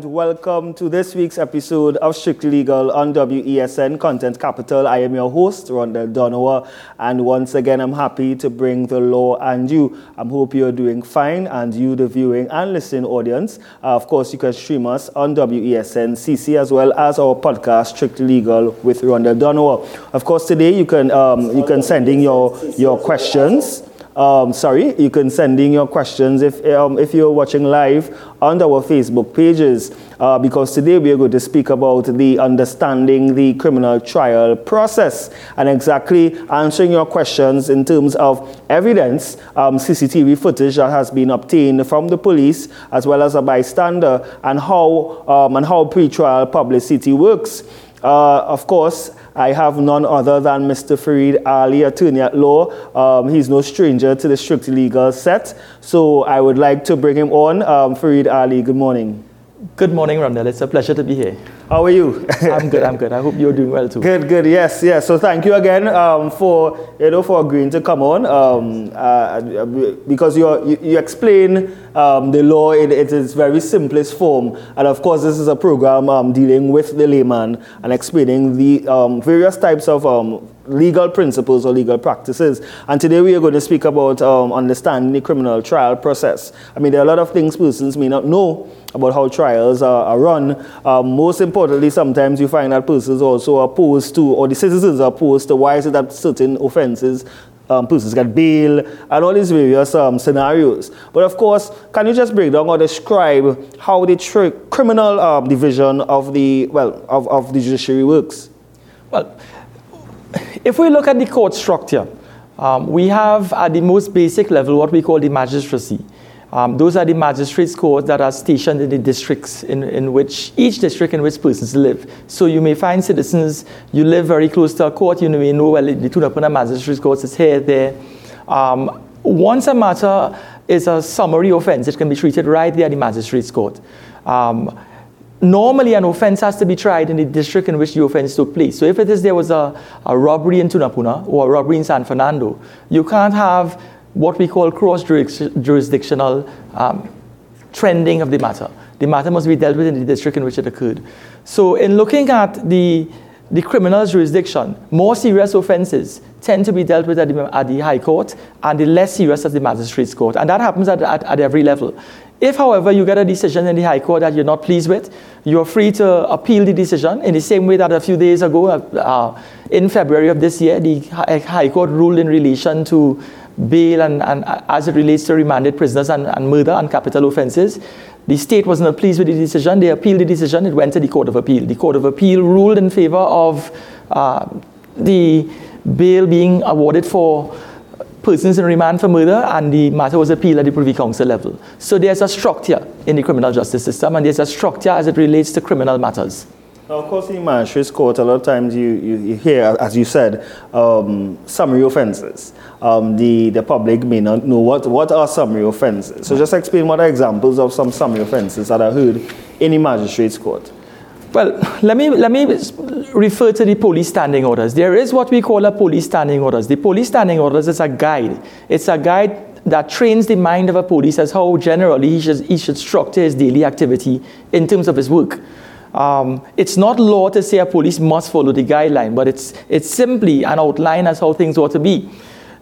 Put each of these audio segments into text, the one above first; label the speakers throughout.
Speaker 1: And welcome to this week's episode of Strictly Legal on WESN Content Capital. I am your host, Rondell Donowa, and once again I'm happy to bring the law and you. I hope you're doing fine and you, the viewing and listening audience. Uh, of course, you can stream us on WESN CC as well as our podcast, Strictly Legal with Rondell Donowa. Of course, today you can, um, you can send in your, your questions. Um, sorry, you can send in your questions if, um, if you're watching live on our Facebook pages, uh, because today we are going to speak about the understanding the criminal trial process and exactly answering your questions in terms of evidence, um, CCTV footage that has been obtained from the police as well as a bystander, and how um, and how pre-trial publicity works. Uh, of course, I have none other than Mr. Farid Ali, attorney at law. Um, he's no stranger to the strictly legal set. So I would like to bring him on. Um, Farid Ali, good morning.
Speaker 2: Good morning, Rondell. It's a pleasure to be here.
Speaker 1: How are you?
Speaker 2: I'm good. I'm good. I hope you're doing well too.
Speaker 1: Good, good. Yes, yes. So thank you again um, for you know for agreeing to come on um, uh, because you you explain um, the law in its very simplest form, and of course this is a program um, dealing with the layman and explaining the um, various types of um, legal principles or legal practices. And today we are going to speak about um, understanding the criminal trial process. I mean, there are a lot of things persons may not know about how trials are, are run. Um, most importantly, sometimes you find that persons also opposed to, or the citizens are opposed to why is it that certain offenses um, persons get bail and all these various um, scenarios. But of course, can you just break down or describe how the criminal um, division of the well of, of the judiciary works?
Speaker 2: Well, if we look at the court structure, um, we have at the most basic level what we call the magistracy. Um, those are the magistrates' courts that are stationed in the districts in, in which each district in which persons live. So you may find citizens, you live very close to a court, you may know, well, the Tunapuna Magistrates Court is here, there. Um, once a matter is a summary offense, it can be treated right there at the magistrates' court. Um, normally an offense has to be tried in the district in which the offense took place. So if it is there was a, a robbery in Tunapuna or a robbery in San Fernando, you can't have what we call cross jurisdictional um, trending of the matter. The matter must be dealt with in the district in which it occurred. So in looking at the the criminal jurisdiction, more serious offenses tend to be dealt with at the, at the High Court and the less serious at the Magistrates Court. And that happens at, at, at every level. If, however, you get a decision in the High Court that you're not pleased with, you're free to appeal the decision in the same way that a few days ago, uh, uh in February of this year, the High Court ruled in relation to bail and, and uh, as it relates to remanded prisoners and, and murder and capital offenses. The state was not pleased with the decision. They appealed the decision. It went to the Court of Appeal. The Court of Appeal ruled in favor of uh, the bail being awarded for persons in remand for murder, and the matter was appealed at the Privy Council level. So there's a structure in the criminal justice system, and there's a structure as it relates to criminal matters.
Speaker 1: Now, of course, in magistrates court, a lot of times you, you, you hear, as you said, um, summary offences. Um, the, the public may not know what, what are summary offences. So just explain what are examples of some summary offences that are heard in the magistrates court.
Speaker 2: Well, let me, let me refer to the police standing orders. There is what we call a police standing orders. The police standing orders is a guide. It's a guide that trains the mind of a police as how generally he should, he should structure his daily activity in terms of his work. Um, it's not law to say a police must follow the guideline, but it's, it's simply an outline as how things ought to be.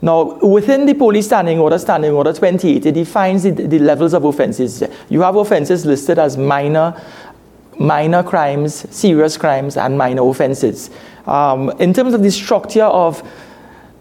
Speaker 2: Now, within the police standing order, standing order 28, it defines the, the levels of offenses. You have offenses listed as minor, minor crimes, serious crimes, and minor offenses. Um, in terms of the structure of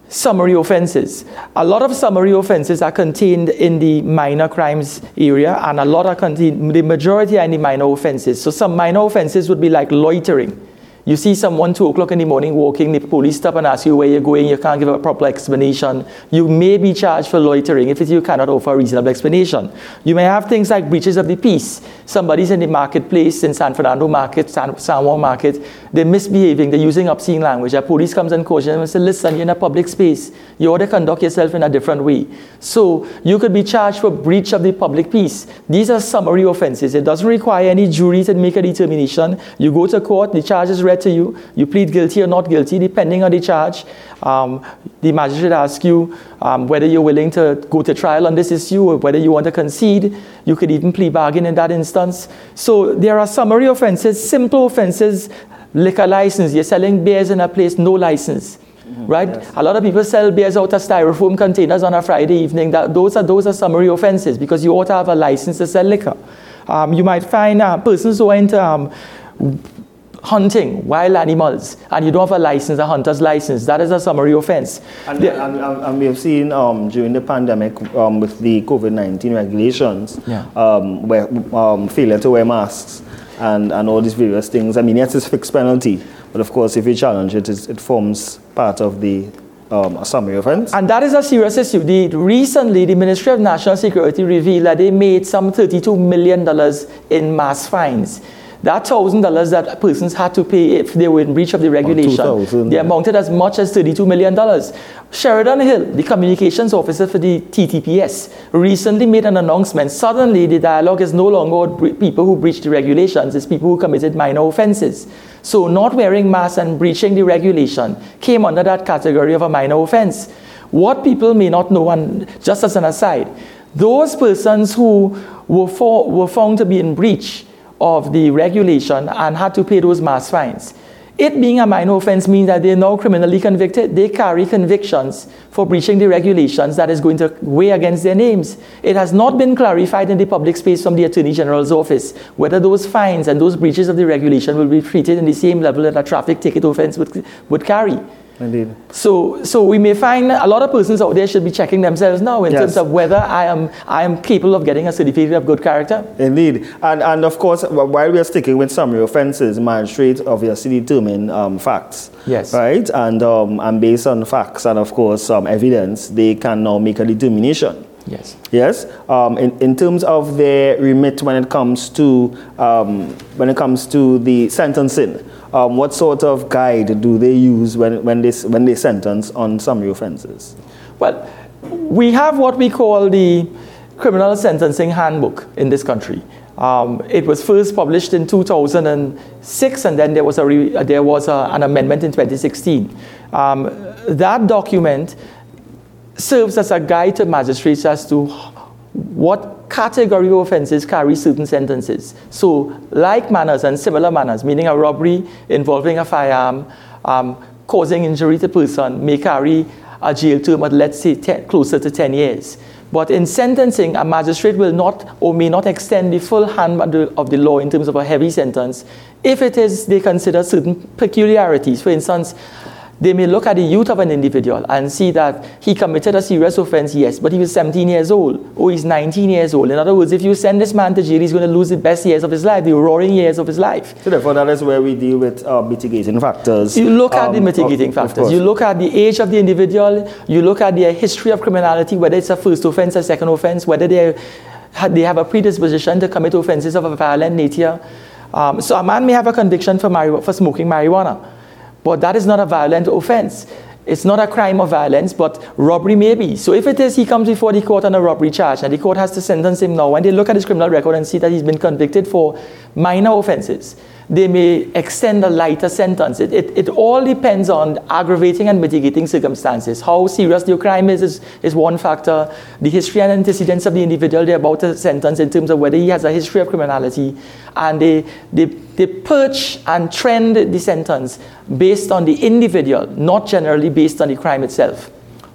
Speaker 2: summary offenses, a lot of summary offenses are contained in the minor crimes area, and a lot are contained, the majority are in the minor offenses. So, some minor offenses would be like loitering you see someone 2 o'clock in the morning walking, the police stop and ask you where you're going, you can't give a proper explanation. You may be charged for loitering if you cannot offer a reasonable explanation. You may have things like breaches of the peace. Somebody's in the marketplace in San Fernando Market, San, San Juan Market, they're misbehaving, they're using obscene language. A police comes and cautions them and says, listen, you're in a public space. You ought to conduct yourself in a different way. So you could be charged for breach of the public peace. These are summary offenses. It doesn't require any jury to make a determination. You go to court, the charge is read read to you. You plead guilty or not guilty, depending on the charge. Um, the magistrate asks you um, whether you're willing to go to trial on this issue or whether you want to concede. You could even plea bargain in that instance. So there are summary offenses, simple offenses, liquor license. You're selling beers in a place, no license. Mm-hmm. Right? Yes. A lot of people sell beers out of styrofoam containers on a Friday evening. That, those, are, those are summary offenses because you ought to have a license to sell liquor. Um, you might find uh, persons who are into um, hunting wild animals and you don't have a license, a hunter's license, that is a summary offense.
Speaker 1: And, the, and, and, and we have seen um, during the pandemic um, with the COVID 19 regulations yeah. um, where um, failure to wear masks and, and all these various things. I mean, yes, it's fixed penalty, but of course, if you challenge it, it forms part of the um, a summary offense.
Speaker 2: And that is a serious issue. The, recently, the Ministry of National Security revealed that they made some $32 million in mass fines. That thousand dollars that persons had to pay if they were in breach of the regulation, they amounted as much as $32 million. Sheridan Hill, the communications officer for the TTPS, recently made an announcement. Suddenly, the dialogue is no longer people who breached the regulations, it's people who committed minor offenses. So, not wearing masks and breaching the regulation came under that category of a minor offense. What people may not know, and just as an aside, those persons who were, for, were found to be in breach of the regulation and had to pay those mass fines. It being a minor offense means that they're now criminally convicted. They carry convictions for breaching the regulations that is going to weigh against their names. It has not been clarified in the public space from the Attorney General's office whether those fines and those breaches of the regulation will be treated in the same level that a traffic ticket offense would, would carry.
Speaker 1: Indeed.
Speaker 2: So, so we may find a lot of persons out there should be checking themselves now in yes. terms of whether I am, I am capable of getting a certificate of good character.
Speaker 1: Indeed. And, and of course, while we are sticking with summary offences, magistrate obviously determine um, facts.
Speaker 2: Yes.
Speaker 1: Right? And, um, and based on facts and, of course, um, evidence, they can now make a determination.
Speaker 2: Yes.
Speaker 1: Yes. Um, in, in terms of their remit when it comes to um, when it comes to the sentencing, um, what sort of guide do they use when, when, they, when they sentence on summary offenses?
Speaker 2: Well, we have what we call the Criminal Sentencing Handbook in this country. Um, it was first published in 2006, and then there was, a re, there was a, an amendment in 2016. Um, that document serves as a guide to magistrates as to what category of offenses carry certain sentences. So, like manners and similar manners, meaning a robbery involving a firearm, um, causing injury to person, may carry a jail term of, let's say, ten, closer to 10 years. But in sentencing, a magistrate will not or may not extend the full hand of the law in terms of a heavy sentence if it is they consider certain peculiarities. For instance, they may look at the youth of an individual and see that he committed a serious offense, yes, but he was 17 years old or he's 19 years old. In other words, if you send this man to jail, he's going to lose the best years of his life, the roaring years of his life.
Speaker 1: So, therefore, that is where we deal with uh, mitigating factors.
Speaker 2: You look um, at the um, mitigating of, factors. Of you look at the age of the individual, you look at their history of criminality, whether it's a first offense, a second offense, whether they, they have a predisposition to commit offenses of a violent nature. Um, so, a man may have a conviction for, for smoking marijuana but that is not a violent offense. It's not a crime of violence, but robbery may be. So if it is, he comes before the court on a robbery charge, and the court has to sentence him now. When they look at his criminal record and see that he's been convicted for minor offenses, they may extend a lighter sentence. It, it, it all depends on aggravating and mitigating circumstances. How serious the crime is, is, is one factor. The history and antecedents of the individual they're about to sentence in terms of whether he has a history of criminality. And they, they, they perch and trend the sentence based on the individual, not generally based on the crime itself.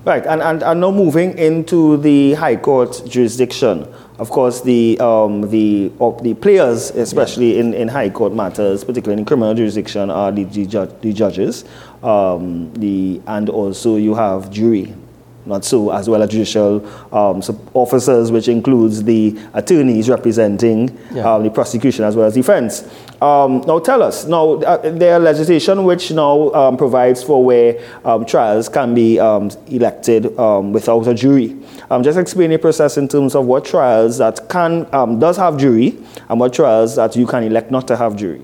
Speaker 1: Right, and, and, and now moving into the High Court jurisdiction. Of course, the, um, the, uh, the players, especially yeah. in, in high court matters, particularly in criminal jurisdiction, are the, the, ju the judges. Um, the, and also you have jury, not so, as well as judicial um, officers, which includes the attorneys representing yeah. um, the prosecution as well as defense. Um, now, tell us. Now, uh, there are legislation which now um, provides for where um, trials can be um, elected without a jury. just explain the process in terms of what trials that can does have jury and what trials that you can elect not to have jury.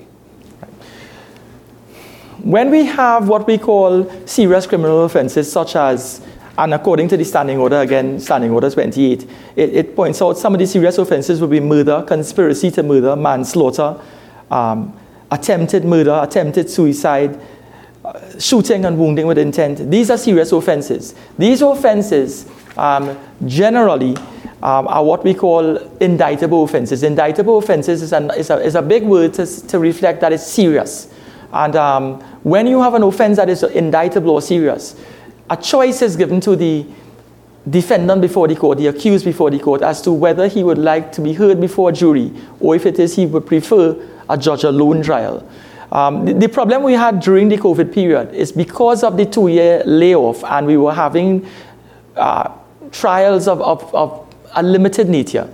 Speaker 2: When we have what we call serious criminal offenses, such as and according to the standing order, again, standing order 28, it, it points out some of the serious offenses would be murder, conspiracy to murder, manslaughter, um, attempted murder, attempted suicide, uh, shooting and wounding with intent. These are serious offenses. These offenses um, generally um, are what we call indictable offenses. Indictable offenses is, an, is, a, is a big word to, to reflect that it's serious. And um, when you have an offense that is indictable or serious, a choice is given to the defendant before the court, the accused before the court, as to whether he would like to be heard before a jury or if it is he would prefer a judge alone trial. Um, the, the, problem we had during the COVID period is because of the two year layoff and we were having uh, trials of, of, of, a limited nature,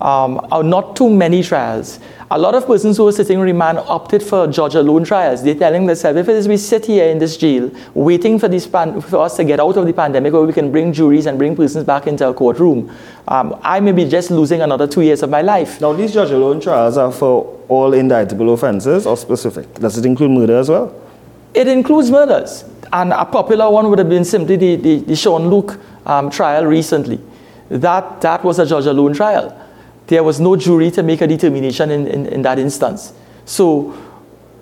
Speaker 2: um, or not too many trials. A lot of persons who were sitting in remand opted for judge alone trials. They're telling themselves, if it is we sit here in this jail waiting for, this pan- for us to get out of the pandemic where we can bring juries and bring persons back into a courtroom, um, I may be just losing another two years of my life.
Speaker 1: Now, these judge alone trials are for all indictable offenses or specific? Does it include murder as well?
Speaker 2: It includes murders. And a popular one would have been simply the, the, the Sean Luke um, trial recently. That, that was a judge alone trial there was no jury to make a determination in, in, in that instance. So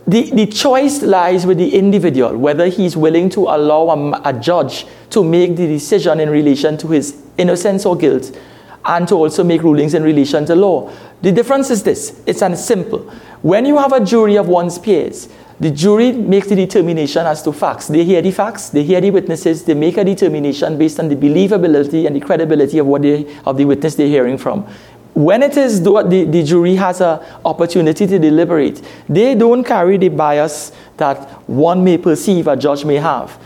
Speaker 2: the, the choice lies with the individual, whether he's willing to allow a, a, judge to make the decision in relation to his innocence or guilt and to also make rulings in relation to law. The difference is this it's an simple. When you have a jury of one's peers, the jury makes the determination as to facts. They hear the facts, they hear the witnesses, they make a determination based on the believability and the credibility of, what they, of the witness they're hearing from when it is the, the, jury has an opportunity to deliberate, they don't carry the bias that one may perceive a judge may have.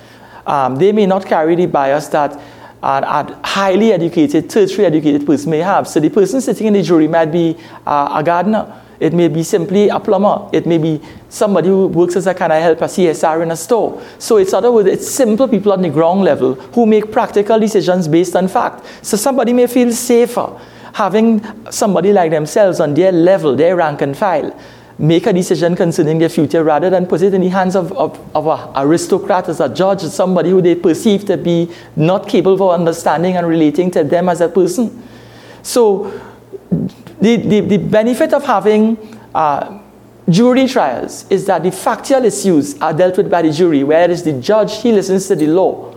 Speaker 2: Um, they may not carry the bias that an, a highly educated, tertiary educated person may have. So the person sitting in the jury might be uh, a gardener. It may be simply a plumber. It may be somebody who works as a kind of helper, CSR in a store. So it's other words, it's simple people on the ground level who make practical decisions based on fact. So somebody may feel safer having somebody like themselves on their level, their rank and file, make a decision concerning their future rather than put it in the hands of, of, of an aristocrat as a judge, somebody who they perceive to be not capable of understanding and relating to them as a person. So, the, the, the benefit of having uh, jury trials is that the factual issues are dealt with by the jury, whereas the judge, he listens to the law.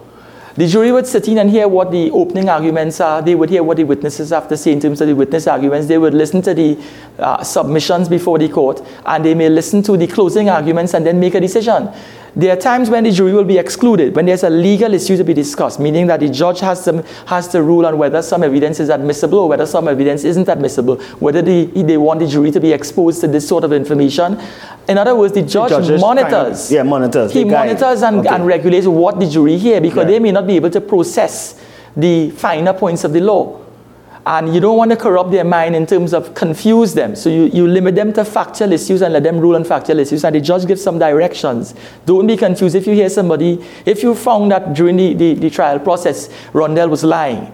Speaker 2: The jury would sit in and hear what the opening arguments are. They would hear what the witnesses have to say in terms of the witness arguments. They would listen to the uh, submissions before the court, and they may listen to the closing arguments and then make a decision. There are times when the jury will be excluded, when there's a legal issue to be discussed, meaning that the judge has, some, has to rule on whether some evidence is admissible or whether some evidence isn't admissible, whether the, they want the jury to be exposed to this sort of information. In other words, the judge the monitors. Kind of,
Speaker 1: yeah, monitors.
Speaker 2: He monitors and, okay. and, regulates what the jury hear because yeah. they may not be able to process the finer points of the law. And you don't want to corrupt their mind in terms of confuse them. So you, you limit them to factual issues and let them rule on factual issues. And the judge gives some directions. Don't be confused if you hear somebody, if you found that during the, the, the trial process, Rondell was lying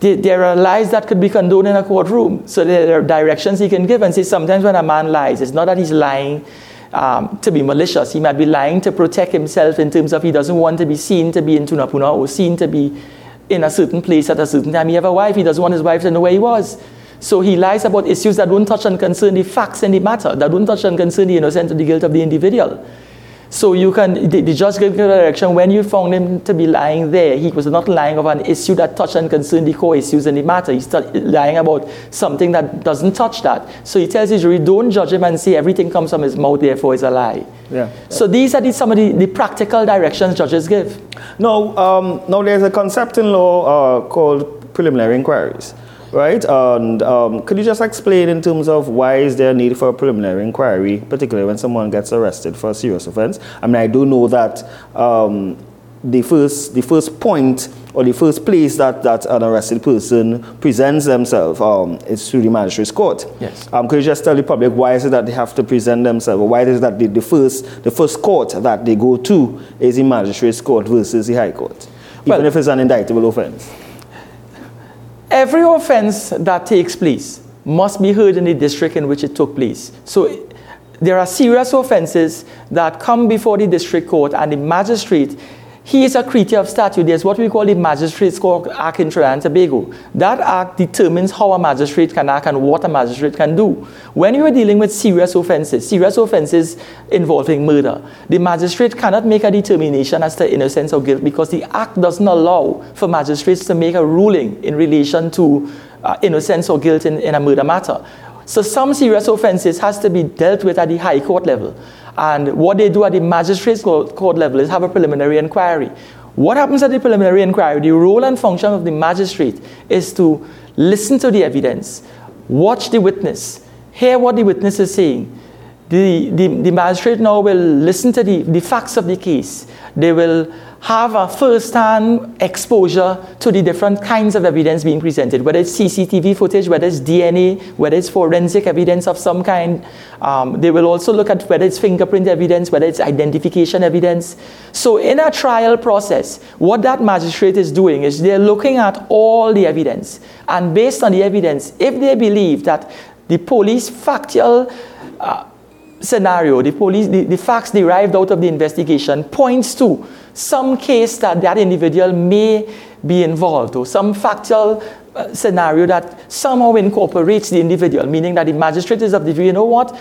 Speaker 2: there are lies that could be condoned in a courtroom. So there are directions he can give and say sometimes when a man lies, it's not that he's lying um, to be malicious. He might be lying to protect himself in terms of he doesn't want to be seen to be in Tunapuna or seen to be in a certain place at a certain time. He have a wife, he doesn't want his wife to know where he was. So he lies about issues that don't touch and concern the facts and the matter, that don't touch and concern the innocence or the guilt of the individual. So you can, the, the judge gave direction when you found him to be lying there, he was not lying about an issue that touched and concerned the core issues in the matter. He's lying about something that doesn't touch that. So he tells the jury, don't judge him and say everything comes from his mouth, therefore it's a lie. Yeah. So these are the, some of the, the practical directions judges give.
Speaker 1: No, um, now there's a concept in law uh, called preliminary inquiries right? And um, could you just explain in terms of why is there a need for a preliminary inquiry, particularly when someone gets arrested for a serious offense? I mean, I do know that um, the first the first point or the first place that, that an arrested person presents themselves um, is through the magistrate's court.
Speaker 2: Yes.
Speaker 1: Um, could you just tell the public why is it that they have to present themselves, or why is it that the, the first the first court that they go to is the magistrate's court versus the high court, even well, if it's an indictable offense?
Speaker 2: Every offense that takes place must be heard in the district in which it took place. So there are serious offenses that come before the district court, and the magistrate he is a creature of statute. There's what we call the Magistrates Court Act in Trinidad and Tobago. That act determines how a magistrate can act and what a magistrate can do. When you are dealing with serious offenses, serious offenses involving murder, the magistrate cannot make a determination as to innocence or guilt because the act doesn't allow for magistrates to make a ruling in relation to uh, innocence or guilt in, in a murder matter. So some serious offenses has to be dealt with at the high court level. And what they do at the magistrates court level is have a preliminary inquiry. What happens at the preliminary inquiry? The role and function of the magistrate is to listen to the evidence, watch the witness, hear what the witness is saying. The, the, the magistrate now will listen to the, the facts of the case. They will have a first-hand exposure to the different kinds of evidence being presented, whether it's CCTV footage, whether it's DNA, whether it's forensic evidence of some kind. Um, they will also look at whether it's fingerprint evidence, whether it's identification evidence. So in a trial process, what that magistrate is doing is they're looking at all the evidence. And based on the evidence, if they believe that the police factual uh, scenario, the police, the, the facts derived out of the investigation points to some case that that individual may be involved or some factual uh, scenario that somehow incorporates the individual, meaning that the magistrate is of the view, you know what,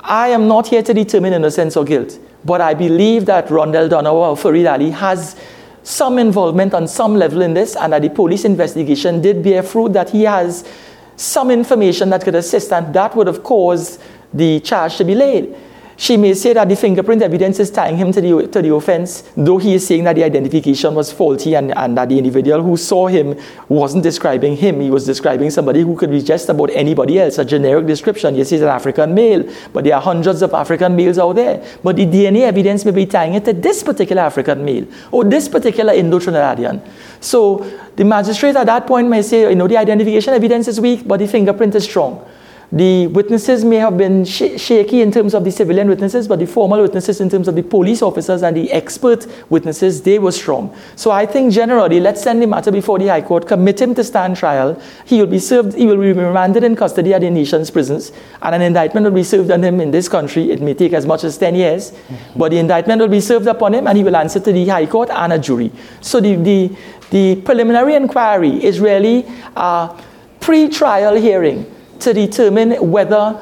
Speaker 2: I am not here to determine innocence or guilt, but I believe that Rondell Donowa or Farid Ali has some involvement on some level in this and that the police investigation did bear fruit, that he has some information that could assist and that would have caused the charge to be laid. She may say that the fingerprint evidence is tying him to the, to the offense, though he is saying that the identification was faulty and, and that the individual who saw him wasn't describing him. He was describing somebody who could be just about anybody else, a generic description. Yes, he's an African male, but there are hundreds of African males out there. But the DNA evidence may be tying it to this particular African male or this particular Indo Trinidadian. So the magistrate at that point may say, you know, the identification evidence is weak, but the fingerprint is strong. The witnesses may have been sh- shaky in terms of the civilian witnesses, but the formal witnesses, in terms of the police officers and the expert witnesses, they were strong. So I think generally, let's send the matter before the High Court, commit him to stand trial. He will be served, he will be remanded in custody at the nation's prisons, and an indictment will be served on him in this country. It may take as much as 10 years, mm-hmm. but the indictment will be served upon him, and he will answer to the High Court and a jury. So the, the, the preliminary inquiry is really a pre trial hearing to determine whether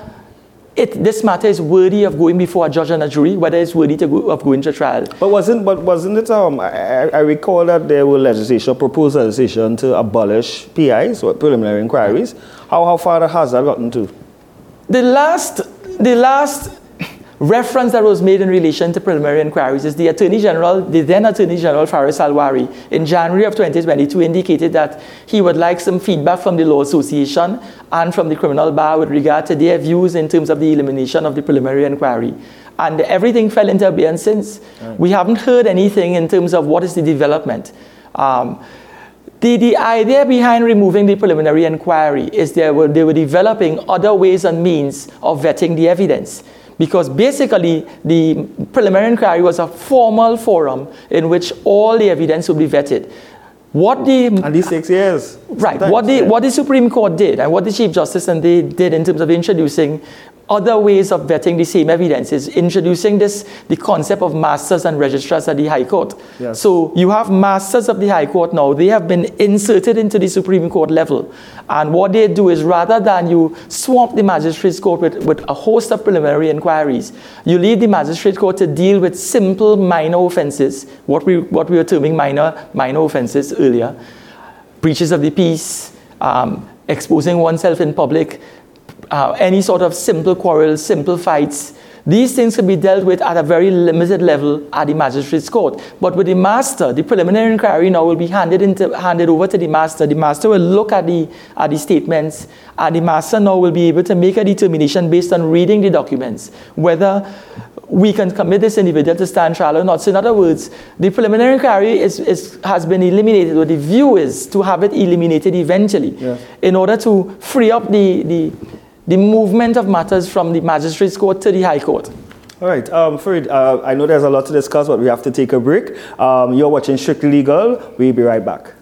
Speaker 2: it, this matter is worthy of going before a judge and a jury, whether it's worthy to go, of going to trial.
Speaker 1: But wasn't, but wasn't it, um, I, I recall that there were legislation, proposed legislation to abolish PIs, or preliminary inquiries. How, how far has that gotten to?
Speaker 2: The last, the last reference that was made in relation to preliminary inquiries is the Attorney General, the then Attorney General Faris Al-Rawi, in January of 2022 indicated that he would like some feedback from the Law Association and from the criminal bar with regard to their views in terms of the elimination of the preliminary inquiry. And everything fell into abeyance since. Right. We haven't heard anything in terms of what is the development. Um, the, the idea behind removing the preliminary inquiry is they were, they were developing other ways and means of vetting the evidence because basically the preliminary inquiry was a formal forum in which all the evidence would be vetted.
Speaker 1: What the and these six years,
Speaker 2: right? What the yeah. what the Supreme Court did and what the Chief Justice and they did in terms of introducing other ways of vetting the same evidence is introducing this the concept of masters and registrars at the High Court. Yes. So you have masters of the High Court now. They have been inserted into the Supreme Court level. And what they do is rather than you swamp the magistrates court with, with a host of preliminary inquiries, you leave the magistrate court to deal with simple minor offenses, what we what we were terming minor minor offenses earlier, breaches of the peace, um, exposing oneself in public, uh, any sort of simple quarrels, simple fights. These things can be dealt with at a very limited level at the magistrate's court. But with the master, the preliminary inquiry now will be handed, into, handed over to the master. The master will look at the, at the statements, and the master now will be able to make a determination based on reading the documents whether we can commit this individual to stand trial or not. So, in other words, the preliminary inquiry is, is, has been eliminated, or the view is to have it eliminated eventually yeah. in order to free up the, the the movement of matters from the magistrates court to the high court.
Speaker 1: All right, um, Farid, uh, I know there's a lot to discuss, but we have to take a break. Um, you're watching Strictly Legal. We'll be right back.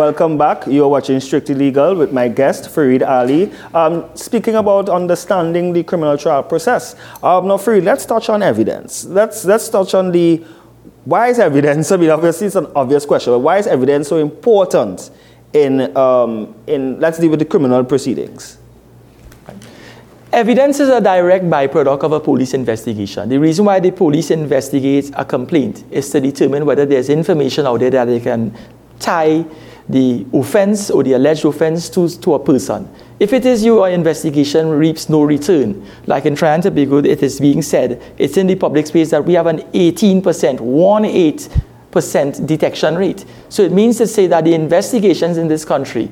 Speaker 1: Welcome back. You're watching Strictly Legal with my guest, Farid Ali. Um, speaking about understanding the criminal trial process. Um, now, Fareed, let's touch on evidence. Let's, let's touch on the why is evidence, I mean, obviously it's an obvious question, but why is evidence so important in, um, in let's deal with the criminal proceedings?
Speaker 2: Evidence is a direct byproduct of a police investigation. The reason why the police investigates a complaint is to determine whether there's information out there that they can tie the offense or the alleged offense to, to a person. If it is your investigation reaps no return, like in Trinidad and Tobago, it is being said, it's in the public space that we have an 18%, 1 8% detection rate. So it means to say that the investigations in this country,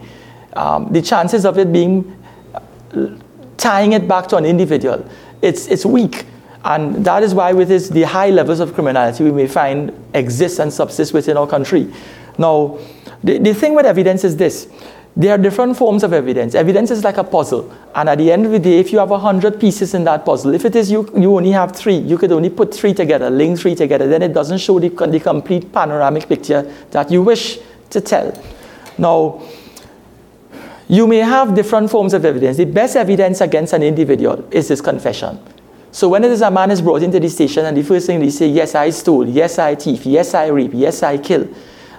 Speaker 2: um, the chances of it being tying it back to an individual, it's, it's weak. And that is why with this, the high levels of criminality we may find exist and subsist within our country. Now, the, the thing with evidence is this. There are different forms of evidence. Evidence is like a puzzle. And at the end of the day, if you have 100 pieces in that puzzle, if it is you, you only have three, you could only put three together, link three together, then it doesn't show the, the complete panoramic picture that you wish to tell. Now, you may have different forms of evidence. The best evidence against an individual is his confession. So when it is a man is brought into the station and the first thing they say, yes, I stole, yes, I thief, yes, I rape, yes, I kill,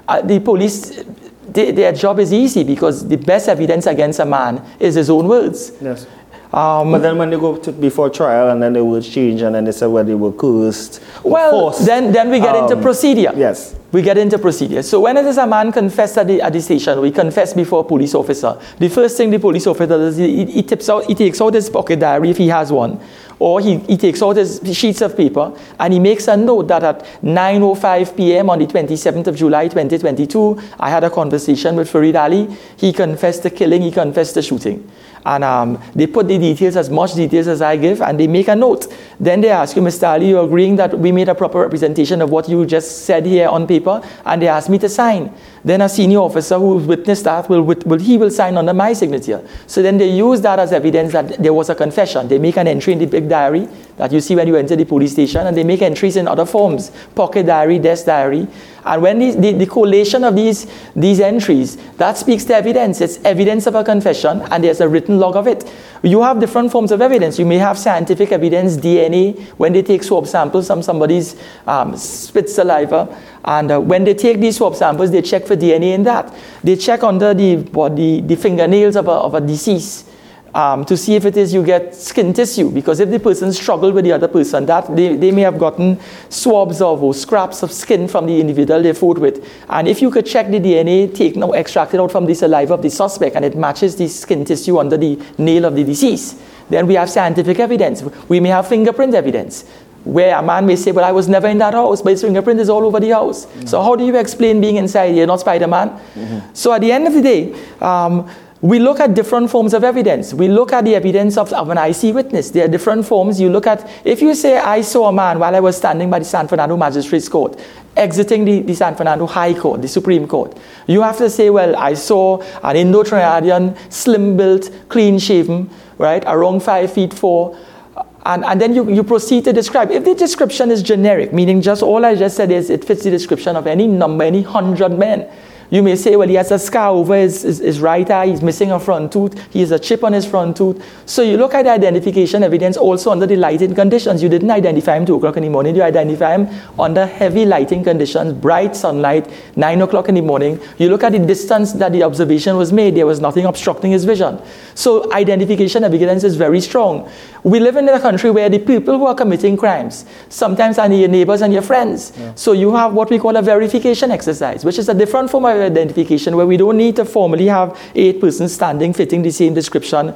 Speaker 2: uh, the police, they, their job is easy because the best evidence against a man is his own words.
Speaker 1: Yes. Um, but then when they go to, before trial and then they will change and then they say well they were coerced.
Speaker 2: Well, then, then we get um, into procedure.
Speaker 1: Yes.
Speaker 2: We get into procedure. So when it is a man confessed at the, at the station, we confess before a police officer. The first thing the police officer does, he, he, tips out, he takes out his pocket diary if he has one, or he, he takes out his sheets of paper and he makes a note that at 9.05 p.m. on the 27th of July 2022, I had a conversation with Farid Ali. He confessed the killing, he confessed the shooting. And um, they put the details, as much details as I give, and they make a note. Then they ask you, Mr. Ali, you agreeing that we made a proper representation of what you just said here on paper? And they ask me to sign. Then a senior officer who witnessed that will, will, he will sign under my signature. So then they use that as evidence that there was a confession. They make an entry in the big diary that you see when you enter the police station, and they make entries in other forms, pocket diary, desk diary. And when the, the, collation of these, these entries, that speaks to evidence. It's evidence of a confession, and there's a written log of it. You have different forms of evidence. You may have scientific evidence, DNA, when they take swab samples from somebody's um, spit saliva. And uh, when they take these swab samples, they check for DNA in that. They check under the, body, the fingernails of a, of a deceased um, to see if it is you get skin tissue. Because if the person struggled with the other person, that they, they may have gotten swabs of or scraps of skin from the individual they fought with. And if you could check the DNA taken or extracted out from the saliva of the suspect and it matches the skin tissue under the nail of the deceased, then we have scientific evidence. We may have fingerprint evidence where a man may say, Well, I was never in that house, but his fingerprint is all over the house. Mm-hmm. So, how do you explain being inside here, not Spider Man? Mm-hmm. So, at the end of the day, um, we look at different forms of evidence. We look at the evidence of, of an IC witness. There are different forms. You look at, if you say, I saw a man while I was standing by the San Fernando Magistrates Court, exiting the, the San Fernando High Court, the Supreme Court, you have to say, well, I saw an Indo Trinidadian, slim built, clean shaven, right, around five feet four. Uh, and, and then you, you proceed to describe. If the description is generic, meaning just all I just said is it fits the description of any number, any hundred men, you may say, well, he has a scar over his, his, his, right eye, he's missing a front tooth, he has a chip on his front tooth. So you look at the identification evidence also under the lighting conditions. You didn't identify him 2 o'clock in the morning, you identify him under heavy lighting conditions, bright sunlight, 9 o'clock in the morning. You look at the distance that the observation was made, there was nothing obstructing his vision. So identification evidence is very strong. We live in a country where the people who are committing crimes sometimes are your neighbors and your friends. Yeah. So you have what we call a verification exercise, which is a different form of identification where we don't need to formally have eight persons standing fitting the same description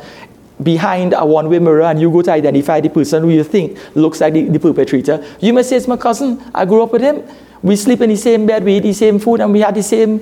Speaker 2: behind a one-way mirror and you go to identify the person who you think looks like the, the perpetrator. You may say, it's my cousin, I grew up with him. We sleep in the same bed, we eat the same food, and we had the same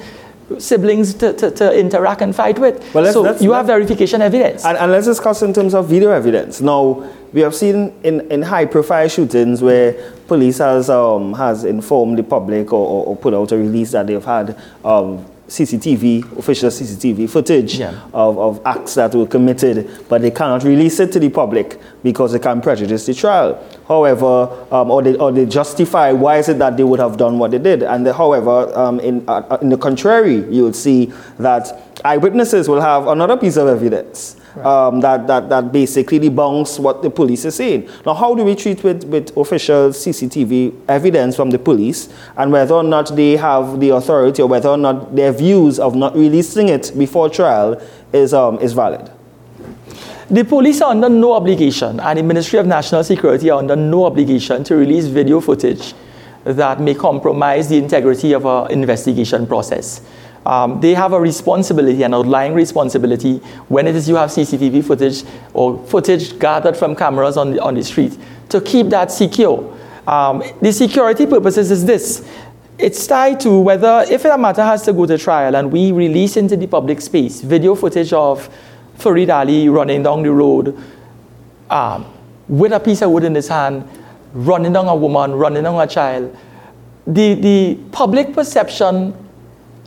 Speaker 2: siblings to, to, to interact and fight with. Well, let's, so you have verification evidence.
Speaker 1: And, and, let's discuss in terms of video evidence. Now, we have seen in, in high-profile shootings where police has, um, has informed the public or, or, or, put out a release that they've had um, CCTV, official CCTV footage
Speaker 2: Yeah.
Speaker 1: of, of acts that were committed, but they cannot release it to the public because it can prejudice the trial. However, um, or, they, or they justify why is it that they would have done what they did. And the, however, um, in, uh, in the contrary, you would see that eyewitnesses will have another piece of evidence. Um, that, that, that basically debunks what the police is saying. Now, how do we treat with, with official CCTV evidence from the police and whether or not they have the authority or whether or not their views of not releasing it before trial is, um, is valid?
Speaker 2: The police are under no obligation, and the Ministry of National Security are under no obligation to release video footage that may compromise the integrity of our investigation process. Um, they have a responsibility, an outlying responsibility, when it is you have CCTV footage or footage gathered from cameras on the, on the street, to keep that secure. Um, the security purposes is this. It's tied to whether, if a matter has to go to trial and we release into the public space video footage of Farid Ali running down the road um, with a piece of wood in his hand, running down a woman, running down a child, the, the public perception,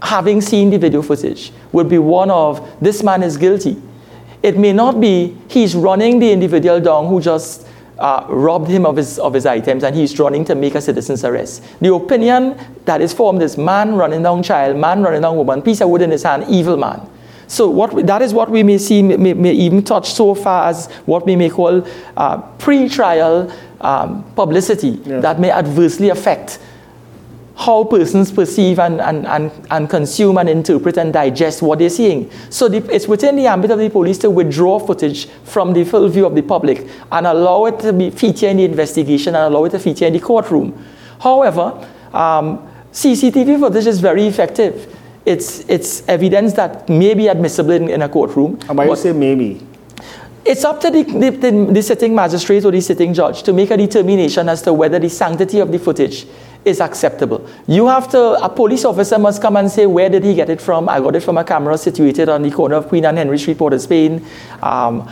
Speaker 2: having seen the video footage, would be one of this man is guilty. It may not be he's running the individual down who just uh, robbed him of his, of his items and he's running to make a citizen's arrest. The opinion that is formed is man running down child, man running down woman, piece of wood in his hand, evil man. So what we, that is what we may see, may, may even touch so far as what we may call uh, pre-trial um, publicity
Speaker 1: Yeah.
Speaker 2: that may adversely affect how persons perceive and, and, and, and consume and interpret and digest what they're seeing. So the, it's within the ambit of the police to withdraw footage from the full view of the public and allow it to be feature in the investigation and allow it to feature in the courtroom. However, um, CCTV footage is very effective. It's, it's evidence that may be admissible in, in a courtroom.
Speaker 1: And why you say maybe?
Speaker 2: it's up to the, the, the, the sitting magistrate or the sitting judge to make a determination as to whether the sanctity of the footage is acceptable. You have to, a police officer must come and say, where did he get it from? I got it from a camera situated on the corner of Queen Anne and Henry Street, Port of Spain. Um,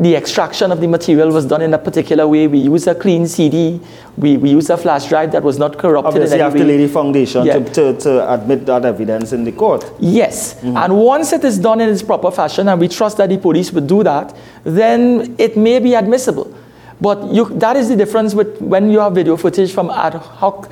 Speaker 2: the extraction of the material was done in a particular way. We use a clean CD. We, we use a flash drive that was not corrupted
Speaker 1: Obviously, you have to lay the foundation
Speaker 2: Yeah.
Speaker 1: to, to, to admit that evidence in the court.
Speaker 2: Yes. And once it is done in its proper fashion, and we trust that the police would do that, then it may be admissible. But you, that is the difference with when you have video footage from ad hoc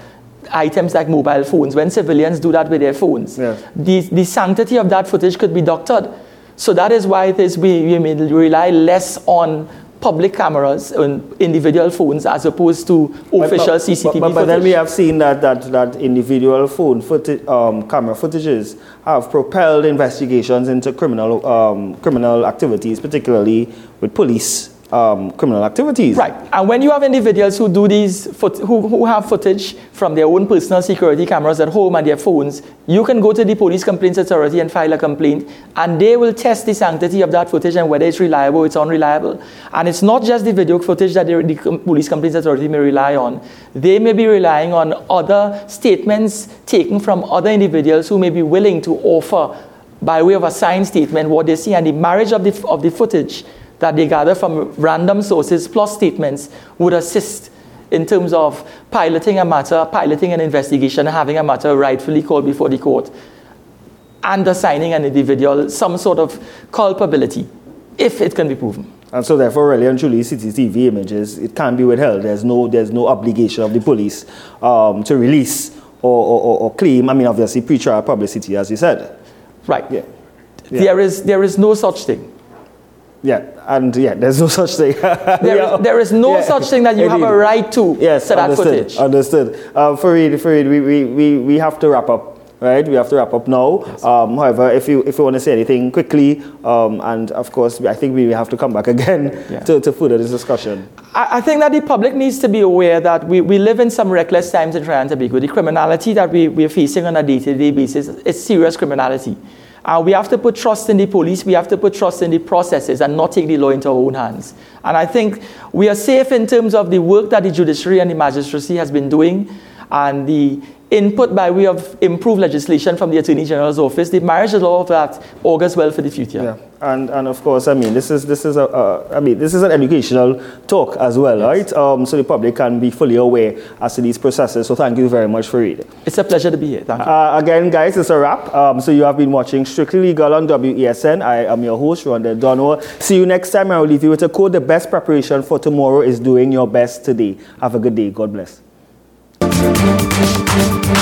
Speaker 2: items like mobile phones. When civilians do that with their phones,
Speaker 1: Yes.
Speaker 2: the, the sanctity of that footage could be doctored. So that is why it is we, we may rely less on public cameras and individual phones as opposed to official
Speaker 1: but,
Speaker 2: CCTV
Speaker 1: But, but, but then we have seen that, that, that individual phone footage, um, camera footages have propelled investigations into criminal, um, criminal activities, particularly with police um, criminal activities.
Speaker 2: Right. And when you have individuals who do these, foot, who, who have footage from their own personal security cameras at home and their phones, you can go to the police complaints authority and file a complaint, and they will test the sanctity of that footage and whether it's reliable or it's unreliable. And it's not just the video footage that the, the police complaints authority may rely on. They may be relying on other statements taken from other individuals who may be willing to offer by way of a signed statement what they see and the marriage of the, of the footage that they gather from random sources plus statements would assist in terms of piloting a matter, piloting an investigation, having a matter rightfully called before the court, and assigning an individual some sort of culpability, if it can be proven.
Speaker 1: And so therefore, really and truly, CCTV images, it can't be withheld. There's no, there's no obligation of the police um, to release or, or, or, or claim, I mean, obviously, pre-trial publicity, as you said.
Speaker 2: Right.
Speaker 1: Yeah. Yeah.
Speaker 2: There, is, there is no such thing.
Speaker 1: Yeah, and yeah, there's no such thing.
Speaker 2: There
Speaker 1: Yeah.
Speaker 2: is, there is no
Speaker 1: Yeah.
Speaker 2: such thing that you have a right to
Speaker 1: Yes,
Speaker 2: to that
Speaker 1: understood.
Speaker 2: footage.
Speaker 1: Understood. Uh, Farid, Farid, we, we, we, we have to wrap up, right? We have to wrap up now. Um, however, if you if you want to say anything quickly, um, and of course, I think we have to come back again
Speaker 2: Yeah.
Speaker 1: to, to further this discussion.
Speaker 2: I, I think that the public needs to be aware that we, we live in some reckless times in Trinidad and Tobago. The criminality that we, we are facing on a day-to-day basis is serious criminality. Uh, we have to put trust in the police, we have to put trust in the processes and not take the law into our own hands. And I think we are safe in terms of the work that the judiciary and the magistracy has been doing and the input by way of improved legislation from the Attorney General's office, the marriage law of that augurs well for the future.
Speaker 1: Yeah. And, and of course, I mean, this is, this is a, uh, I mean, this is an educational talk as well, yes. right? Um, so the public can be fully aware as to these processes. So thank you very much for reading.
Speaker 2: It's a pleasure to be here. Thank you.
Speaker 1: Uh, again, guys, it's a wrap. Um, so you have been watching Strictly Legal on WESN. I am your host, Rondell Donowa. See you next time. I will leave you with a quote. The best preparation for tomorrow is doing your best today. Have a good day. God bless. Thank